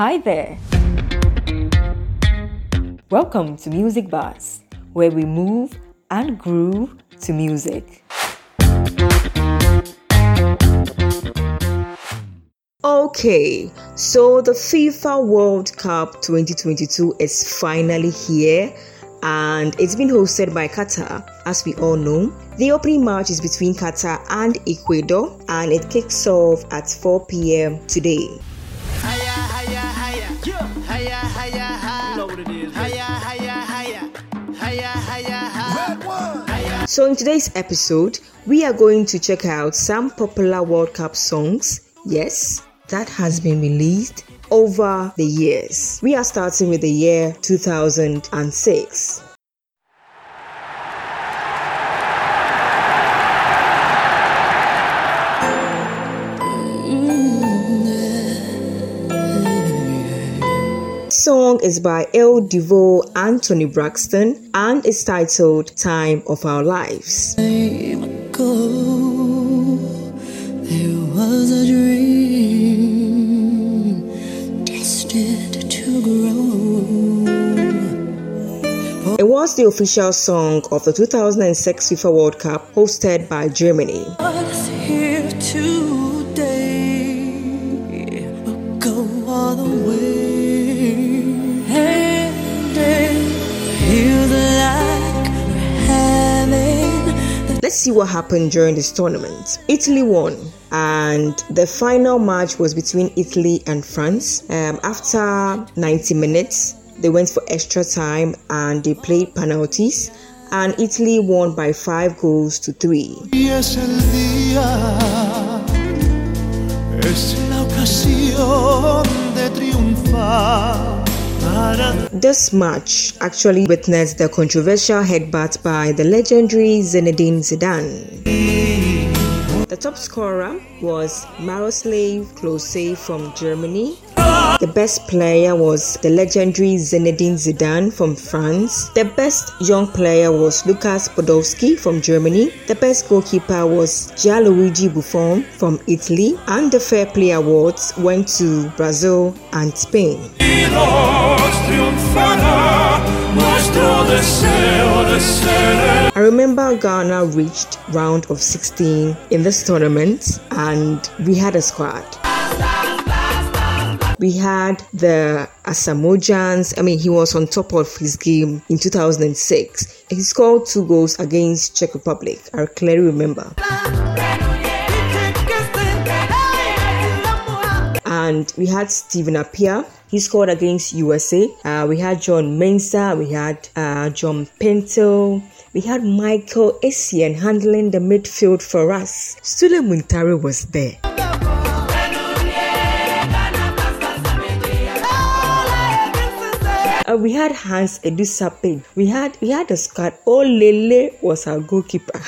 Hi there. Welcome to Music Bars, where we move and groove to music. Okay, so the FIFA World Cup 2022 is finally here and it's been hosted by Qatar, as we all know. The opening match is between Qatar and Ecuador and it kicks off at 4 p.m. today. So, in today's episode, we are going to check out some popular World Cup songs. Yes, that has been released over the years. We are starting with the year 2006. Song is by Il Divo and Toni Braxton and is titled Time of Our Lives. It was the official song of the 2006 FIFA World Cup hosted by Germany. Let's see what happened during this tournament. Italy won, and the final match was between Italy and France. Um, after 90 minutes, they went for extra time and they played penalties, and Italy won by five goals to three. This match actually witnessed the controversial headbutt by the legendary Zinedine Zidane. The top scorer was Miroslav Klose from Germany. The best player was the legendary Zinedine Zidane from France. The best young player was Lukas Podolski from Germany. The best goalkeeper was Gianluigi Buffon from Italy. And the Fair Play Awards went to Brazil and Spain. I remember Ghana reached round of 16 in this tournament and we had a squad. We had the Asamoah Gyan. I mean, he was on top of his game in 2006. He scored two goals against Czech Republic. I clearly remember. and we had Stephen Appiah. He scored against USA. Uh, we had John Mensah. We had uh, John Pinto. We had Michael Essien handling the midfield for us. Sulley Muntari was there. Uh, we had Hans Adu We had we had a squad. Lele was our goalkeeper.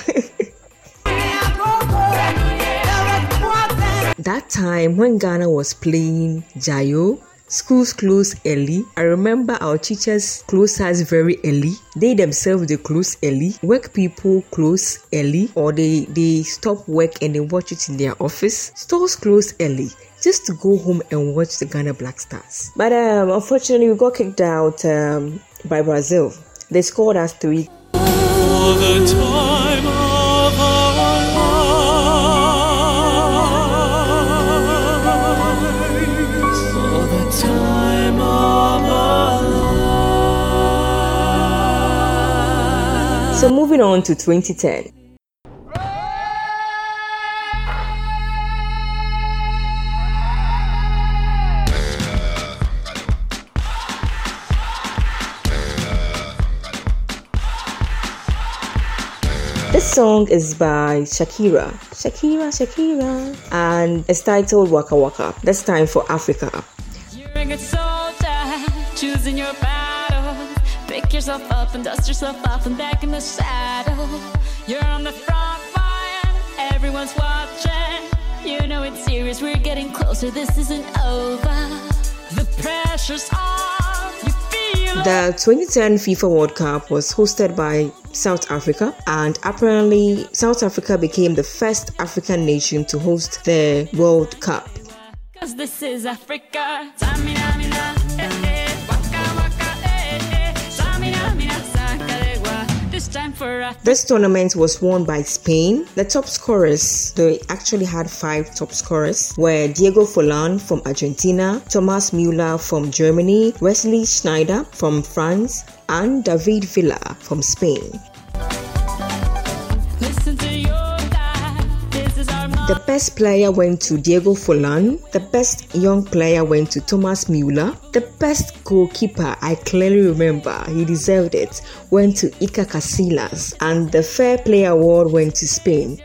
that time when Ghana was playing Jayo, schools close early. I remember our teachers close us very early. They themselves they close early. Work people close early or they, they stop work and they watch it in their office. Stores close early just to go home and watch the Ghana Black Stars. But um, unfortunately, we got kicked out um, by Brazil. They scored us three. So moving on to 2010. This song is by Shakira. Shakira, Shakira. And it's titled Waka Waka. This time for Africa. Pick yourself up and dust yourself off and back in the saddle. You're on the front line, everyone's watching. You know it's serious, we're getting closer, this isn't over. The pressure's on. The 2010 FIFA World Cup was hosted by South Africa, and apparently, South Africa became the first African nation to host the World Cup. Cause this is Africa. This tournament was won by Spain. The top scorers, they actually had five top scorers, were Diego Forlan from Argentina, Thomas Müller from Germany, Wesley Sneijder from France, and David Villa from Spain. The best player went to Diego Forlan. The best young player went to Thomas Müller. The best goalkeeper, I clearly remember, he deserved it, went to Iker Casillas. And the Fair Play Award went to Spain.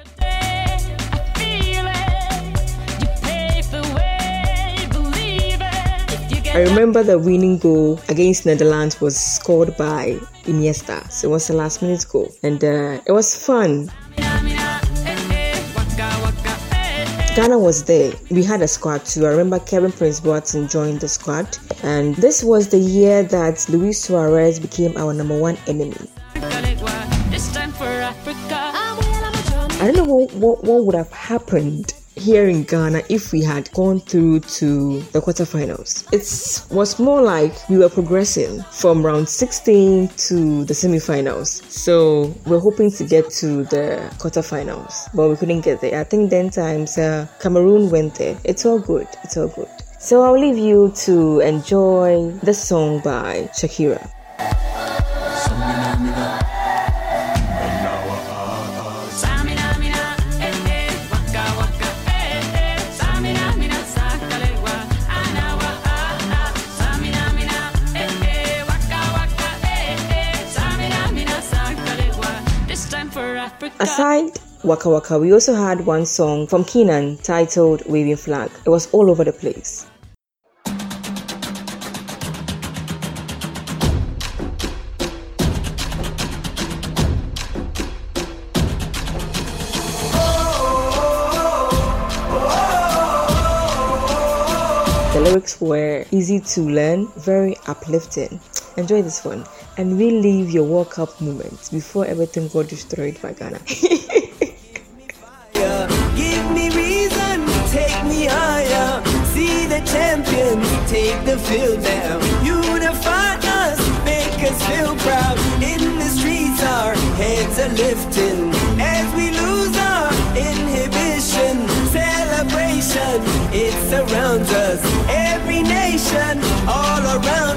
I remember the winning goal against Netherlands was scored by Iniesta. So it was a last minute goal. And uh, it was fun. Ghana was there. We had a squad too. I remember Kevin Prince Boateng joined the squad, and this was the year that Luis Suarez became our number one enemy. I don't know what, what, what would have happened here in Ghana if we had gone through to the quarterfinals. It was more like we were progressing from round 16 to the semifinals. So we're hoping to get to the quarterfinals, but we couldn't get there. I think then times uh, Cameroon went there. It's all good. It's all good. So I'll leave you to enjoy the song by Shakira. Aside Waka Waka, we also had one song from K'naan titled Waving Flag. It was all over the place. The lyrics were easy to learn, very uplifting. Enjoy this one and relive your World Cup moments before everything got destroyed by Ghana. Give me fire, give me reason, take me higher. See the champions, take the field now. Unify us, make us feel proud. In the streets, our heads are lifting as we lose our inhibition. Celebration, it surrounds us. Every nation, all around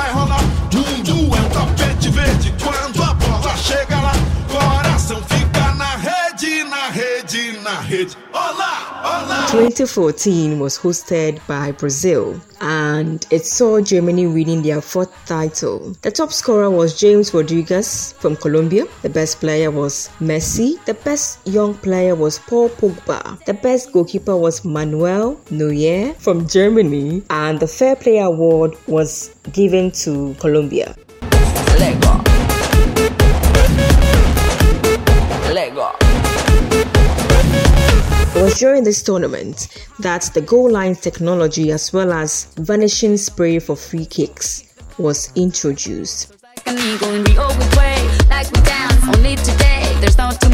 2014 was hosted by Brazil and it saw Germany winning their fourth title. The top scorer was James Rodriguez from Colombia. The best player was Messi. The best young player was Paul Pogba. The best goalkeeper was Manuel Neuer from Germany. And the Fair Play Award was given to Colombia. During this tournament that the goal line technology as well as vanishing spray for free kicks was introduced.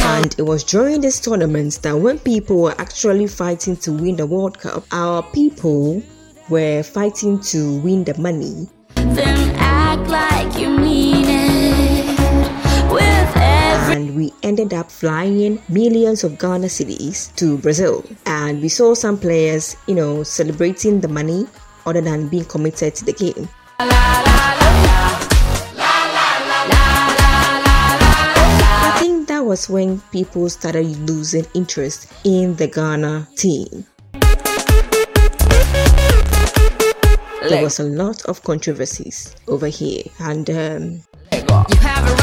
And it was during this tournament that when people were actually fighting to win the World Cup, our people were fighting to win the money. And we ended up flying in millions of Ghana cedis to Brazil. And we saw some players, you know, celebrating the money other than being committed to the game. I think that was when people started losing interest in the Ghana team. There was a lot of controversies over here, and um, you have arrived,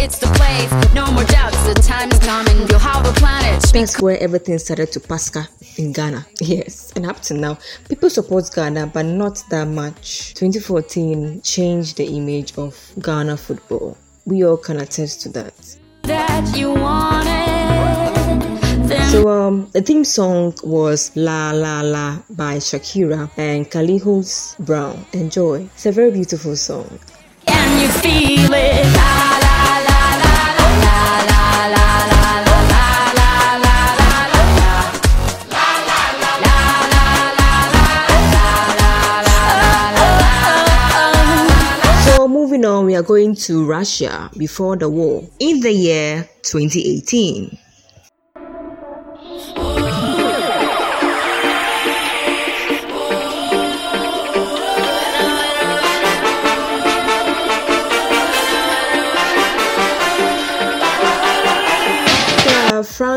it's the place. No more doubts, the time is coming. You'll have a planet That's where everything started to pasca in Ghana. Yes, and up to now, people support Ghana, but not that much. 2014 changed the image of Ghana football. We all can attest to that. That you So um, the theme song was La La La by Shakira and Carlinhos Brown. Enjoy. It's a very beautiful song. Can you feel it? moving on, going to Russia before the war in the year 2018.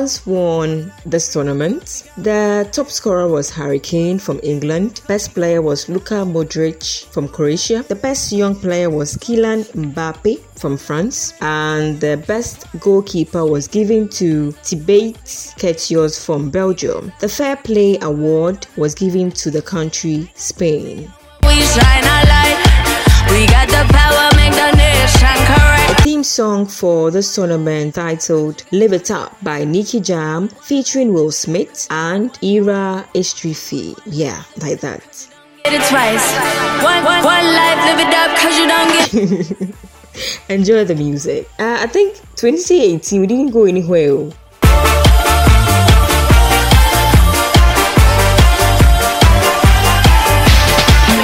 France won this tournament. The top scorer was Harry Kane from England. Best player was Luka Modric from Croatia. The best young player was Kylian Mbappe from France. And the best goalkeeper was given to Thibaut Courtois from Belgium. The Fair Play Award was given to the country Spain. Theme song for this tournament titled Live It Up by Nicky Jam featuring Will Smith and Era Istrefi. Yeah, like that. One, one, one life, live it up, cause you don't get. Enjoy the music. Uh, I think 2018 we didn't go anywhere. Oh.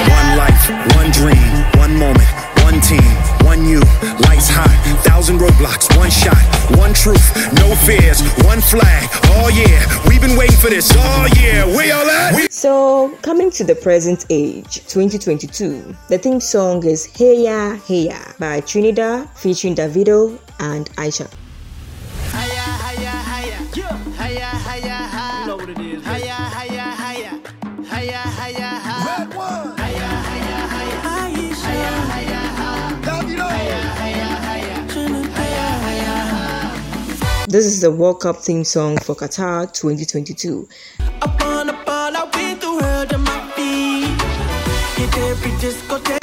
One life, one dream, one moment, one team one you, lights high, thousand roadblocks, one shot, one truth, no fears, one flag. Oh yeah, we've been waiting for this. Oh yeah, we all at? We- so, coming to the present age, 2022, the theme song is Hey Ya Hey Ya by Trinidad featuring Davido and Aisha. This is the World Cup theme song for Qatar 2022.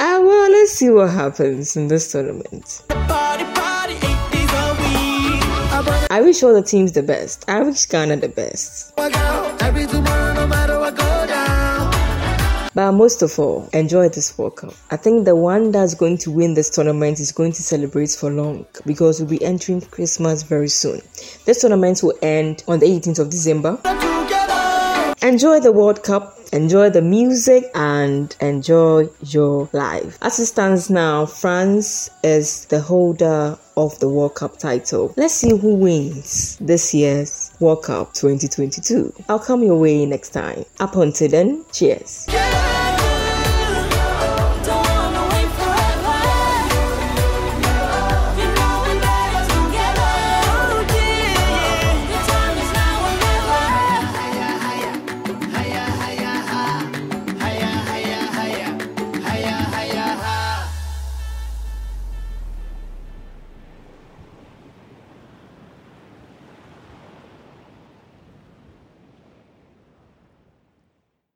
Ah, well, let's see what happens in this tournament. I wish all the teams the best. I wish Ghana the best. But most of all, enjoy this World Cup. I think the one that's going to win this tournament is going to celebrate for long because we'll be entering Christmas very soon. This tournament will end on the 18th of December. Enjoy the World Cup, enjoy the music, and enjoy your life. As it stands now, France is the holder of the World Cup title. Let's see who wins this year's World Cup 2022. I'll come your way next time. Up until then, cheers.